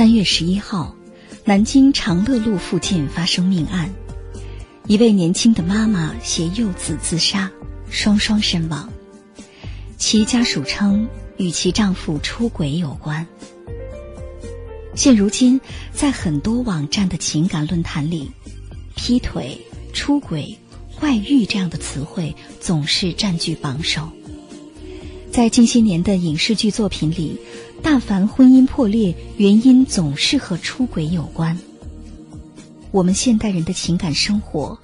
三月十一号，南京长乐路附近发生命案，一位年轻的妈妈携幼子自杀，双双身亡。其家属称与其丈夫出轨有关。现如今，在很多网站的情感论坛里，“劈腿”“出轨”“外遇”这样的词汇总是占据榜首。在近些年的影视剧作品里。大凡婚姻破裂，原因总是和出轨有关。我们现代人的情感生活，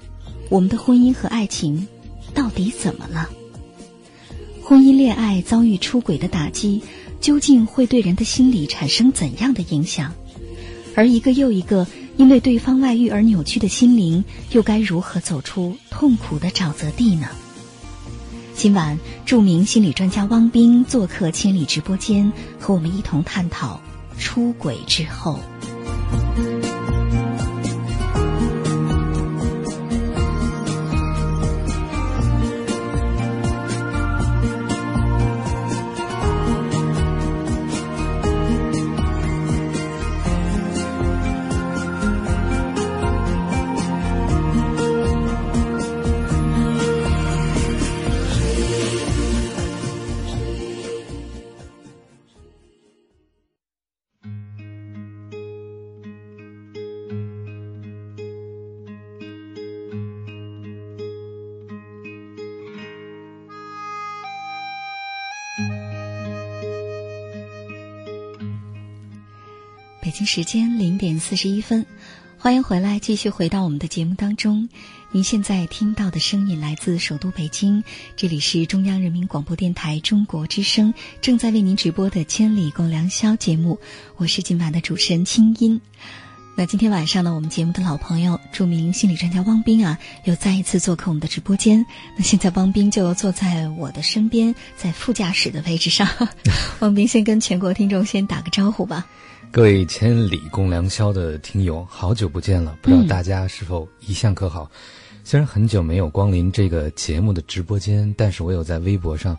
我们的婚姻和爱情，到底怎么了？婚姻恋爱遭遇出轨的打击，究竟会对人的心理产生怎样的影响？而一个又一个因为对方外遇而扭曲的心灵，又该如何走出痛苦的沼泽地呢？今晚，著名心理专家汪斌做客千里直播间，和我们一同探讨出轨之后。时间零点四十一分，欢迎回来，继续回到我们的节目当中。您现在听到的声音来自首都北京，这里是中央人民广播电台中国之声正在为您直播的《千里共良宵》节目，我是今晚的主持人清音。那今天晚上呢，我们节目的老朋友、著名心理专家汪斌啊，又再一次做客我们的直播间。那现在汪斌就坐在我的身边，在副驾驶的位置上。汪斌先跟全国听众先打个招呼吧。各位千里共良宵的听友，好久不见了，不知道大家是否一向可好？虽然很久没有光临这个节目的直播间，但是我有在微博上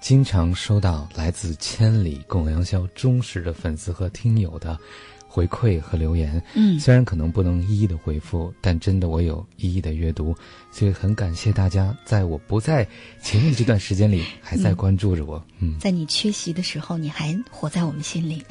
经常收到来自千里共良宵忠实的粉丝和听友的。回馈和留言，嗯，虽然可能不能一一的回复，但真的我有一一的阅读，所以很感谢大家，在我不在前面这段时间里还在关注着我。嗯，在你缺席的时候，你还活在我们心里。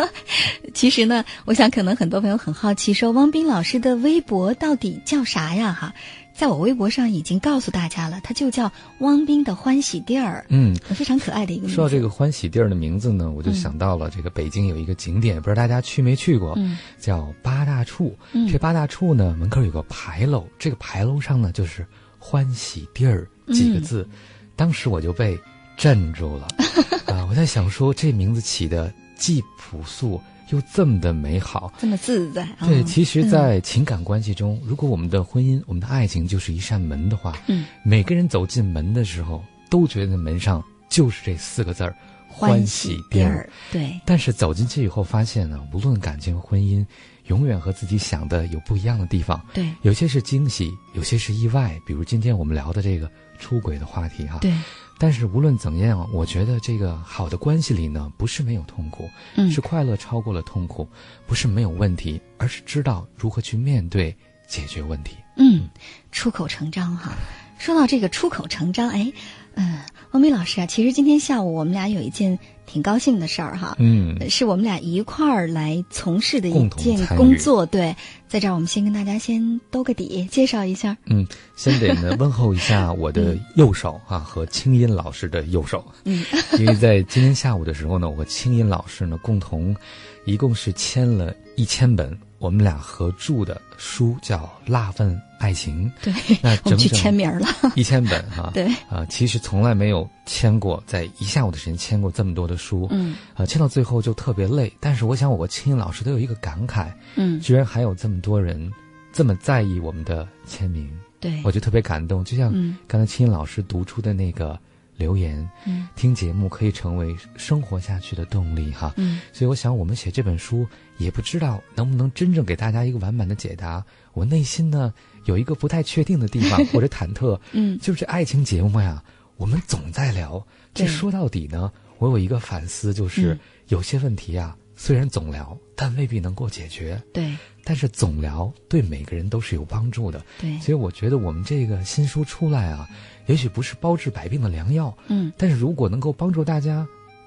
其实呢，我想可能很多朋友很好奇，说汪斌老师的微博到底叫啥呀？哈。在我微博上已经告诉大家了，它就叫汪冰的欢喜地儿，嗯，非常可爱的一个名字。说到这个欢喜地儿的名字呢，我就想到了这个北京有一个景点，不知道大家去没去过，叫八大处。这八大处呢，门口有个牌楼，这个牌楼上呢就是“欢喜地儿”几个字，当时我就被镇住了 啊！我在想说，这名字起的既朴素。又这么的美好，这么自在。对，其实，在情感关系中，如果我们的婚姻、我们的爱情就是一扇门的话，嗯，每个人走进门的时候，都觉得门上就是这四个字儿“欢喜地儿”。对。但是走进去以后，发现呢，无论感情、婚姻，永远和自己想的有不一样的地方。对。有些是惊喜，有些是意外。比如今天我们聊的这个出轨的话题，哈。对。但是无论怎样，我觉得这个好的关系里呢，不是没有痛苦，嗯，是快乐超过了痛苦，不是没有问题，而是知道如何去面对、解决问题。嗯，出口成章哈。说到这个出口成章，哎，嗯，王斌老师啊，其实今天下午我们俩有一件。挺高兴的事儿哈，嗯，是我们俩一块儿来从事的一件工作。对，在这儿我们先跟大家先兜个底，介绍一下。嗯，先得呢问候一下我的右手啊和清音老师的右手。嗯，因为在今天下午的时候呢，我和清音老师呢共同，一共是签了一千本我们俩合著的书叫《辣份爱情》，对，那整整去签名了，一千本哈。对，啊，其实从来没有签过，在一下午的时间签过这么多的书，嗯，啊，签到最后就特别累。但是我想，我和青音老师都有一个感慨，嗯，居然还有这么多人这么在意我们的签名，对，我就特别感动。就像刚才青音老师读出的那个。留言，嗯，听节目可以成为生活下去的动力，哈，嗯，所以我想，我们写这本书也不知道能不能真正给大家一个完满的解答。我内心呢有一个不太确定的地方 或者忐忑，嗯，就是爱情节目呀，我们总在聊，这说到底呢，我有一个反思，就是有些问题啊，虽然总聊，但未必能够解决，对，但是总聊对每个人都是有帮助的，对，所以我觉得我们这个新书出来啊。也许不是包治百病的良药，嗯，但是如果能够帮助大家，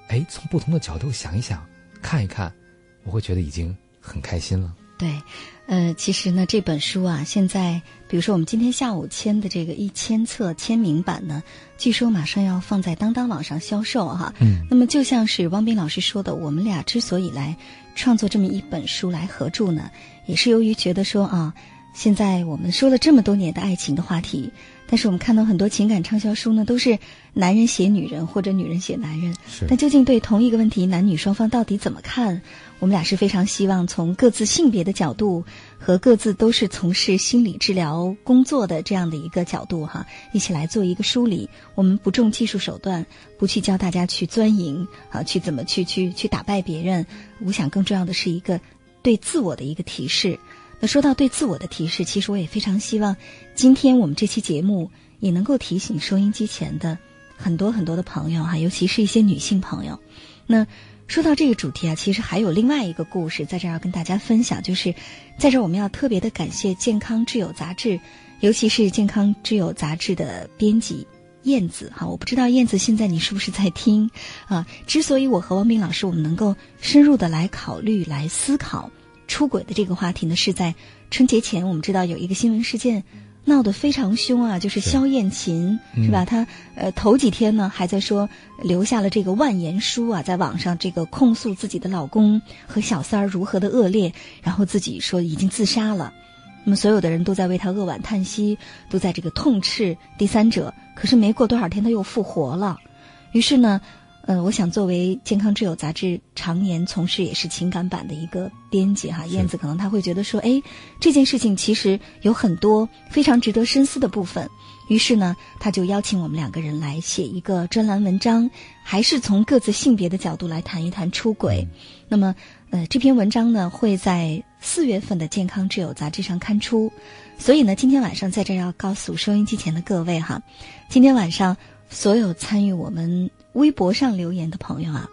哎，从不同的角度想一想，看一看，我会觉得已经很开心了。对，呃，其实呢，这本书啊，现在比如说我们今天下午签的这个一千册签名版呢，据说马上要放在当当网上销售哈。嗯，那么就像是汪斌老师说的，我们俩之所以来创作这么一本书来合著呢，也是由于觉得说啊，现在我们说了这么多年的爱情的话题。但是我们看到很多情感畅销书呢，都是男人写女人或者女人写男人。是。但究竟对同一个问题，男女双方到底怎么看？我们俩是非常希望从各自性别的角度和各自都是从事心理治疗工作的这样的一个角度哈，一起来做一个梳理。我们不重技术手段，不去教大家去钻营啊，去怎么去去去打败别人。我想更重要的是一个对自我的一个提示。那说到对自我的提示，其实我也非常希望，今天我们这期节目也能够提醒收音机前的很多很多的朋友哈，尤其是一些女性朋友。那说到这个主题啊，其实还有另外一个故事在这儿要跟大家分享，就是在这儿我们要特别的感谢《健康之友》杂志，尤其是《健康之友》杂志的编辑燕子哈。我不知道燕子现在你是不是在听啊？之所以我和王斌老师我们能够深入的来考虑、来思考。出轨的这个话题呢，是在春节前，我们知道有一个新闻事件闹得非常凶啊，就是肖艳琴是吧？她呃头几天呢还在说留下了这个万言书啊，在网上这个控诉自己的老公和小三儿如何的恶劣，然后自己说已经自杀了。那么所有的人都在为她扼腕叹息，都在这个痛斥第三者。可是没过多少天她又复活了，于是呢。嗯，我想作为《健康之友》杂志常年从事也是情感版的一个编辑哈，燕子可能他会觉得说，哎，这件事情其实有很多非常值得深思的部分。于是呢，他就邀请我们两个人来写一个专栏文章，还是从各自性别的角度来谈一谈出轨。那么，呃，这篇文章呢会在四月份的《健康之友》杂志上刊出。所以呢，今天晚上在这要告诉收音机前的各位哈，今天晚上所有参与我们。微博上留言的朋友啊，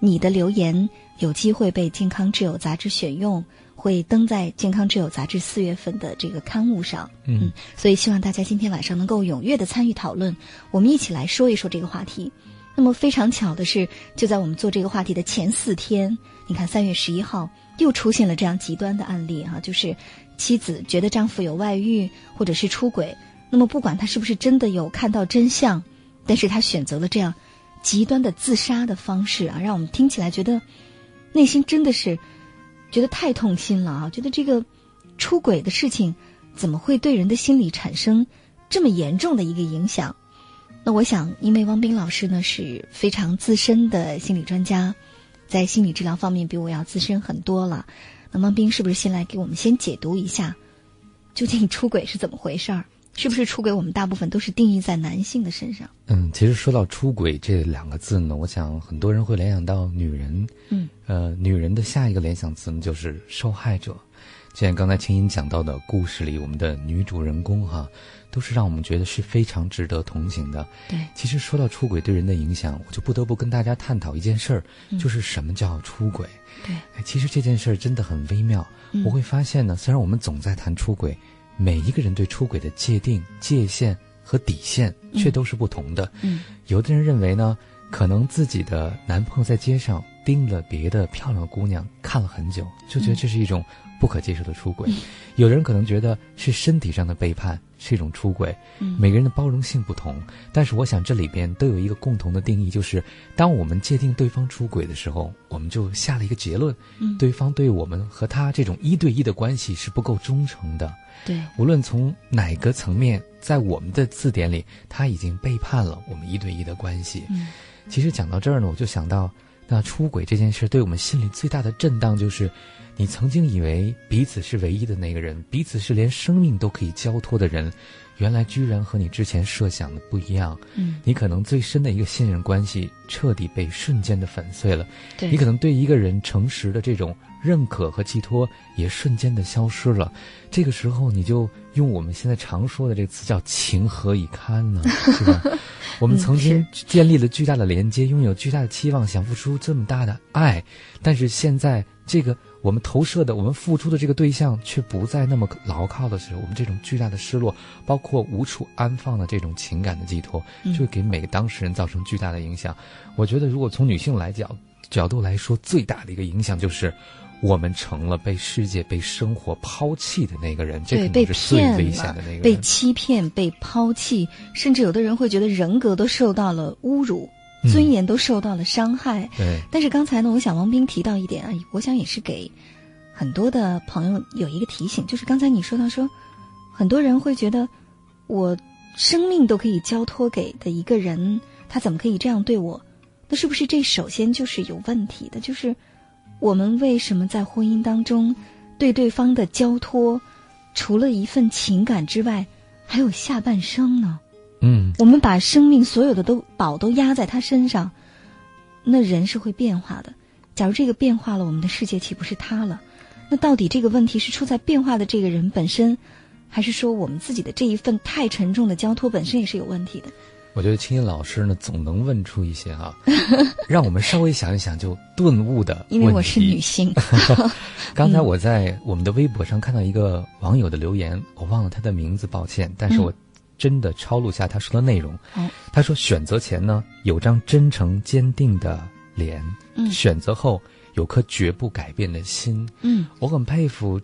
你的留言有机会被《健康之友》杂志选用，会登在《健康之友》杂志四月份的这个刊物上。嗯，所以希望大家今天晚上能够踊跃的参与讨论，我们一起来说一说这个话题。那么非常巧的是，就在我们做这个话题的前四天，你看三月十一号又出现了这样极端的案例哈，就是妻子觉得丈夫有外遇或者是出轨，那么不管他是不是真的有看到真相，但是他选择了这样。极端的自杀的方式啊，让我们听起来觉得内心真的是觉得太痛心了啊！觉得这个出轨的事情怎么会对人的心理产生这么严重的一个影响？那我想，因为汪斌老师呢是非常资深的心理专家，在心理治疗方面比我要资深很多了。那汪斌是不是先来给我们先解读一下，究竟出轨是怎么回事儿？是不是出轨？我们大部分都是定义在男性的身上。嗯，其实说到出轨这两个字呢，我想很多人会联想到女人。嗯，呃，女人的下一个联想词呢就是受害者。就像刚才青音讲到的故事里，我们的女主人公哈，都是让我们觉得是非常值得同情的。对，其实说到出轨对人的影响，我就不得不跟大家探讨一件事儿，就是什么叫出轨。对，其实这件事儿真的很微妙。我会发现呢，虽然我们总在谈出轨。每一个人对出轨的界定、界限和底线却都是不同的。嗯，有的人认为呢，可能自己的男朋友在街上盯了别的漂亮姑娘看了很久，就觉得这是一种不可接受的出轨，有的人可能觉得是身体上的背叛是一种出轨。每个人的包容性不同，但是我想这里边都有一个共同的定义，就是当我们界定对方出轨的时候，我们就下了一个结论：对方对我们和他这种一对一的关系是不够忠诚的。对，无论从哪个层面，在我们的字典里，他已经背叛了我们一对一的关系。其实讲到这儿呢，我就想到，那出轨这件事对我们心里最大的震荡就是。你曾经以为彼此是唯一的那个人，彼此是连生命都可以交托的人，原来居然和你之前设想的不一样。嗯，你可能最深的一个信任关系彻底被瞬间的粉碎了。对，你可能对一个人诚实的这种认可和寄托也瞬间的消失了。这个时候，你就用我们现在常说的这个词叫“情何以堪”呢？是吧？我们曾经建立了巨大的连接，拥有巨大的期望，想付出这么大的爱，但是现在这个。我们投射的、我们付出的这个对象却不再那么牢靠的时候，我们这种巨大的失落，包括无处安放的这种情感的寄托，就会给每个当事人造成巨大的影响。我觉得，如果从女性来讲角度来说，最大的一个影响就是，我们成了被世界、被生活抛弃的那个人，这被是最危险的那个人。被欺骗、被抛弃，甚至有的人会觉得人格都受到了侮辱。尊严都受到了伤害。对，但是刚才呢，我想王斌提到一点啊，我想也是给很多的朋友有一个提醒，就是刚才你说到说，很多人会觉得我生命都可以交托给的一个人，他怎么可以这样对我？那是不是这首先就是有问题的？就是我们为什么在婚姻当中对对方的交托，除了一份情感之外，还有下半生呢？嗯，我们把生命所有的都宝都压在他身上，那人是会变化的。假如这个变化了，我们的世界岂不是塌了？那到底这个问题是出在变化的这个人本身，还是说我们自己的这一份太沉重的交托本身也是有问题的？我觉得青音老师呢，总能问出一些哈，让我们稍微想一想就顿悟的。因为我是女性。刚才我在我们的微博上看到一个网友的留言，我忘了他的名字，抱歉，但是我。真的抄录下他说的内容。他说：“选择前呢，有张真诚坚定的脸；选择后，有颗绝不改变的心。”嗯，我很佩服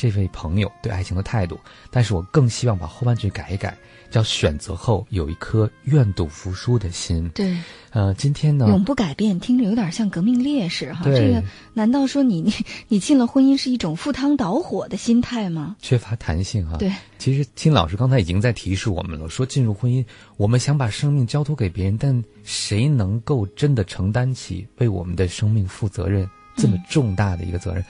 这位朋友对爱情的态度，但是我更希望把后半句改一改。叫选择后有一颗愿赌服输的心。对，呃，今天呢，永不改变，听着有点像革命烈士哈。这个难道说你你你进了婚姻是一种赴汤蹈火的心态吗？缺乏弹性哈。对，其实金老师刚才已经在提示我们了，说进入婚姻，我们想把生命交托给别人，但谁能够真的承担起为我们的生命负责任这么重大的一个责任？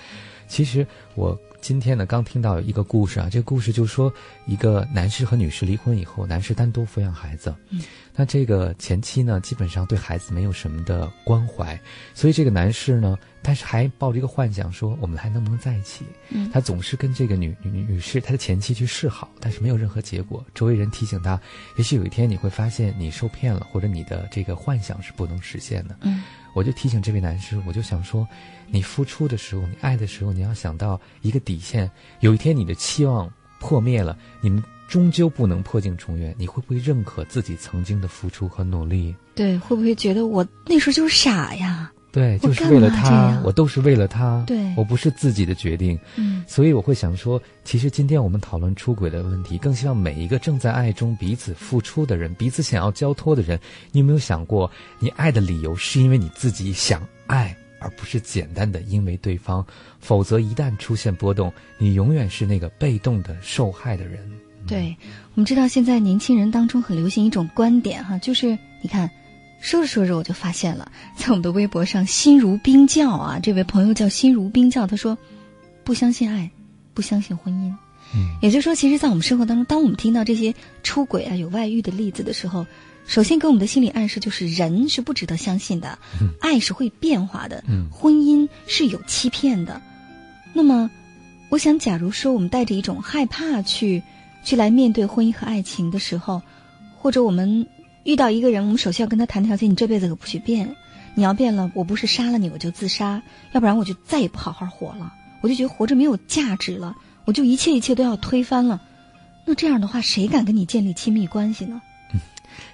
其实我。今天呢，刚听到一个故事啊，这个故事就说一个男士和女士离婚以后，男士单独抚养孩子，嗯，那这个前妻呢，基本上对孩子没有什么的关怀，所以这个男士呢，但是还抱着一个幻想，说我们还能不能在一起？嗯，他总是跟这个女女女士，他的前妻去示好，但是没有任何结果。周围人提醒他，也许有一天你会发现你受骗了，或者你的这个幻想是不能实现的。嗯。我就提醒这位男士，我就想说，你付出的时候，你爱的时候，你要想到一个底线。有一天你的期望破灭了，你们终究不能破镜重圆。你会不会认可自己曾经的付出和努力？对，会不会觉得我那时候就是傻呀？对，就是为了他，我都是为了他。对，我不是自己的决定。嗯，所以我会想说，其实今天我们讨论出轨的问题，更希望每一个正在爱中彼此付出的人，彼此想要交托的人，你有没有想过，你爱的理由是因为你自己想爱，而不是简单的因为对方？否则一旦出现波动，你永远是那个被动的受害的人。对，我们知道现在年轻人当中很流行一种观点哈，就是你看。说着说着，我就发现了，在我们的微博上，心如冰窖啊，这位朋友叫心如冰窖，他说，不相信爱，不相信婚姻。嗯，也就是说，其实，在我们生活当中，当我们听到这些出轨啊、有外遇的例子的时候，首先给我们的心理暗示就是，人是不值得相信的，爱是会变化的，婚姻是有欺骗的。那么，我想，假如说我们带着一种害怕去，去来面对婚姻和爱情的时候，或者我们。遇到一个人，我们首先要跟他谈条件，你这辈子可不许变。你要变了，我不是杀了你，我就自杀；要不然我就再也不好好活了，我就觉得活着没有价值了，我就一切一切都要推翻了。那这样的话，谁敢跟你建立亲密关系呢？嗯，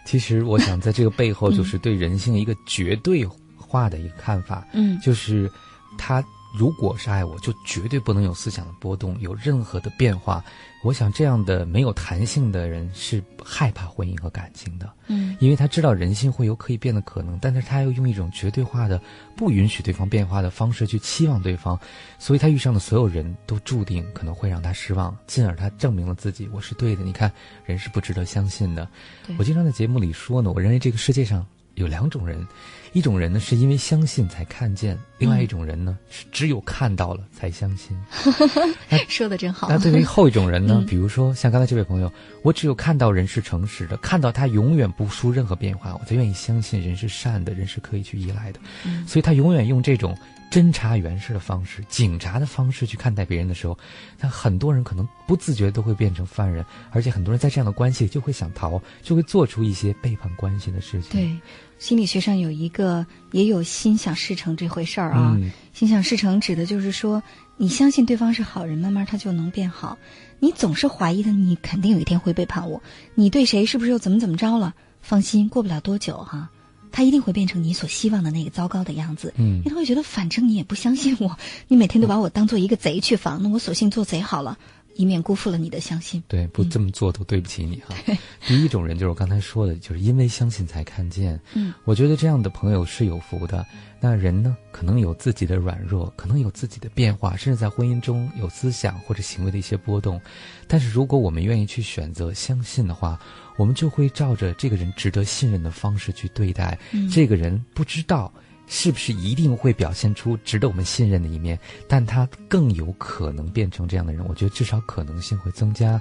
其实我想，在这个背后，就是对人性一个绝对化的一个看法。嗯，就是他如果是爱我，就绝对不能有思想的波动，有任何的变化。我想这样的没有弹性的人是害怕婚姻和感情的，嗯，因为他知道人性会有可以变的可能，但是他又用一种绝对化的、不允许对方变化的方式去期望对方，所以他遇上的所有人都注定可能会让他失望，进而他证明了自己我是对的。你看，人是不值得相信的。我经常在节目里说呢，我认为这个世界上有两种人。一种人呢，是因为相信才看见；另外一种人呢，是只有看到了才相信。说的真好。那对于后一种人呢？比如说像刚才这位朋友，我只有看到人是诚实的，看到他永远不输任何变化，我才愿意相信人是善的，人是可以去依赖的。所以他永远用这种。侦查员式的方式，警察的方式去看待别人的时候，那很多人可能不自觉都会变成犯人，而且很多人在这样的关系里就会想逃，就会做出一些背叛关系的事情。对，心理学上有一个也有心想事成这回事儿啊。心想事成指的就是说，你相信对方是好人，慢慢他就能变好；你总是怀疑的，你肯定有一天会背叛我。你对谁是不是又怎么怎么着了？放心，过不了多久哈。他一定会变成你所希望的那个糟糕的样子，嗯，因为他会觉得反正你也不相信我，你每天都把我当做一个贼去防，那我索性做贼好了。以免辜负了你的相信。对，不这么做都对不起你哈。第一种人就是我刚才说的，就是因为相信才看见。嗯，我觉得这样的朋友是有福的。那人呢，可能有自己的软弱，可能有自己的变化，甚至在婚姻中有思想或者行为的一些波动。但是如果我们愿意去选择相信的话，我们就会照着这个人值得信任的方式去对待。这个人不知道。是不是一定会表现出值得我们信任的一面？但他更有可能变成这样的人。我觉得至少可能性会增加。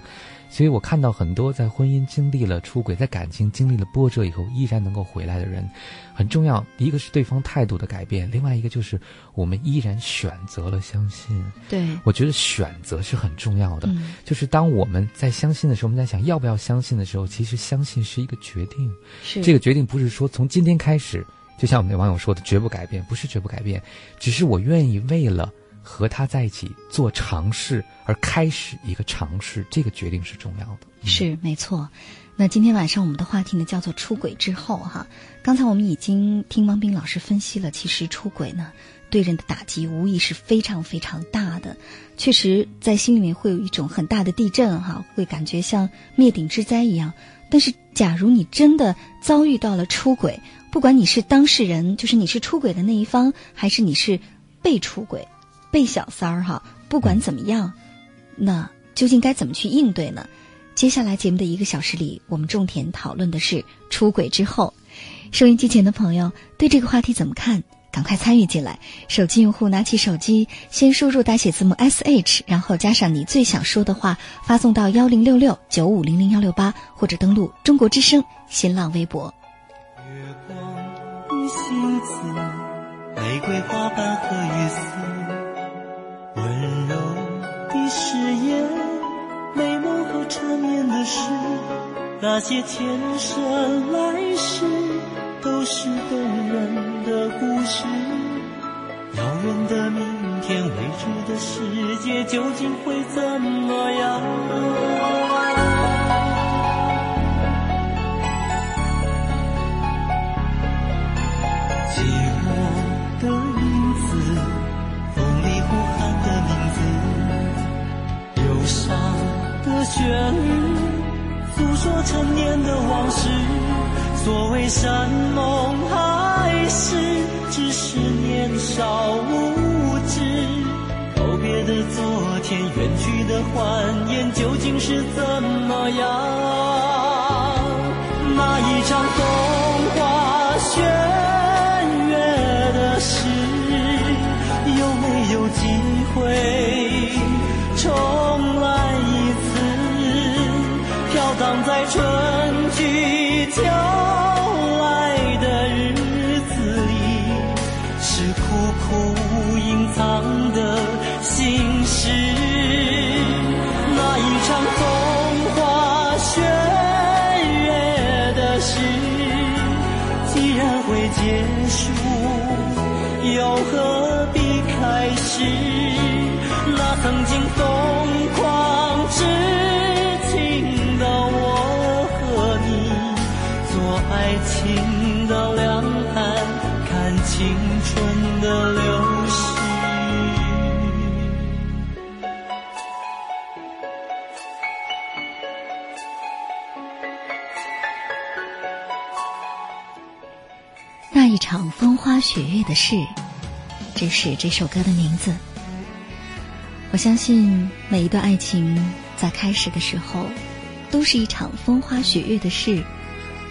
所以我看到很多在婚姻经历了出轨，在感情经历了波折以后，依然能够回来的人，很重要。一个是对方态度的改变，另外一个就是我们依然选择了相信。对，我觉得选择是很重要的。就是当我们在相信的时候，我们在想要不要相信的时候，其实相信是一个决定。是这个决定不是说从今天开始。就像我们那网友说的，绝不改变，不是绝不改变，只是我愿意为了和他在一起做尝试而开始一个尝试，这个决定是重要的。是没错。那今天晚上我们的话题呢，叫做出轨之后哈。刚才我们已经听汪斌老师分析了，其实出轨呢，对人的打击无疑是非常非常大的，确实在心里面会有一种很大的地震哈，会感觉像灭顶之灾一样。但是，假如你真的遭遇到了出轨，不管你是当事人，就是你是出轨的那一方，还是你是被出轨、被小三儿哈，不管怎么样，那究竟该怎么去应对呢？接下来节目的一个小时里，我们重点讨论的是出轨之后，收音机前的朋友对这个话题怎么看？赶快参与进来！手机用户拿起手机，先输入大写字母 S H，然后加上你最想说的话，发送到幺零六六九五零零幺六八，或者登录中国之声新浪微博。月光的星子，玫瑰花瓣和雨丝，温柔的誓言，美梦和缠绵的诗，那些前生来世。都是动人的故事。遥远的明天，未知的世界，究竟会怎么样？寂寞的影子，风里呼喊的名字，忧伤的旋律，诉说陈年的往事。所谓山盟海誓，只是年少无知。告别的昨天，远去的欢颜，究竟是怎么样？那一场风花爱情到两岸看青春的流星那一场风花雪月的事这是这首歌的名字。我相信每一段爱情在开始的时候都是一场风花雪月的事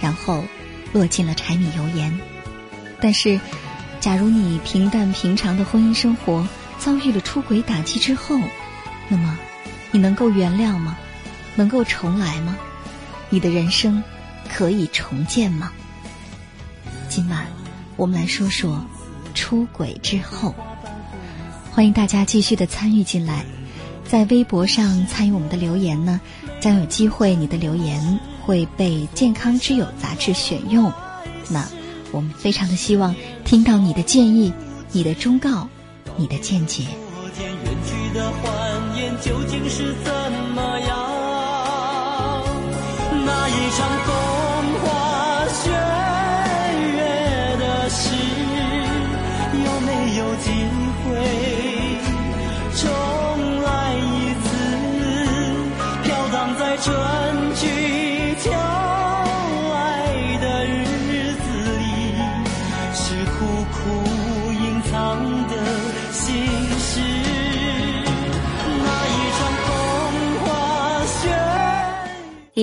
然后落进了柴米油盐。但是，假如你平淡平常的婚姻生活遭遇了出轨打击之后，那么你能够原谅吗？能够重来吗？你的人生可以重建吗？今晚我们来说说出轨之后。欢迎大家继续的参与进来，在微博上参与我们的留言呢，将有机会你的留言会被《健康之友》杂志选用。那我们非常的希望听到你的建议、你的忠告、你的见解。那一场风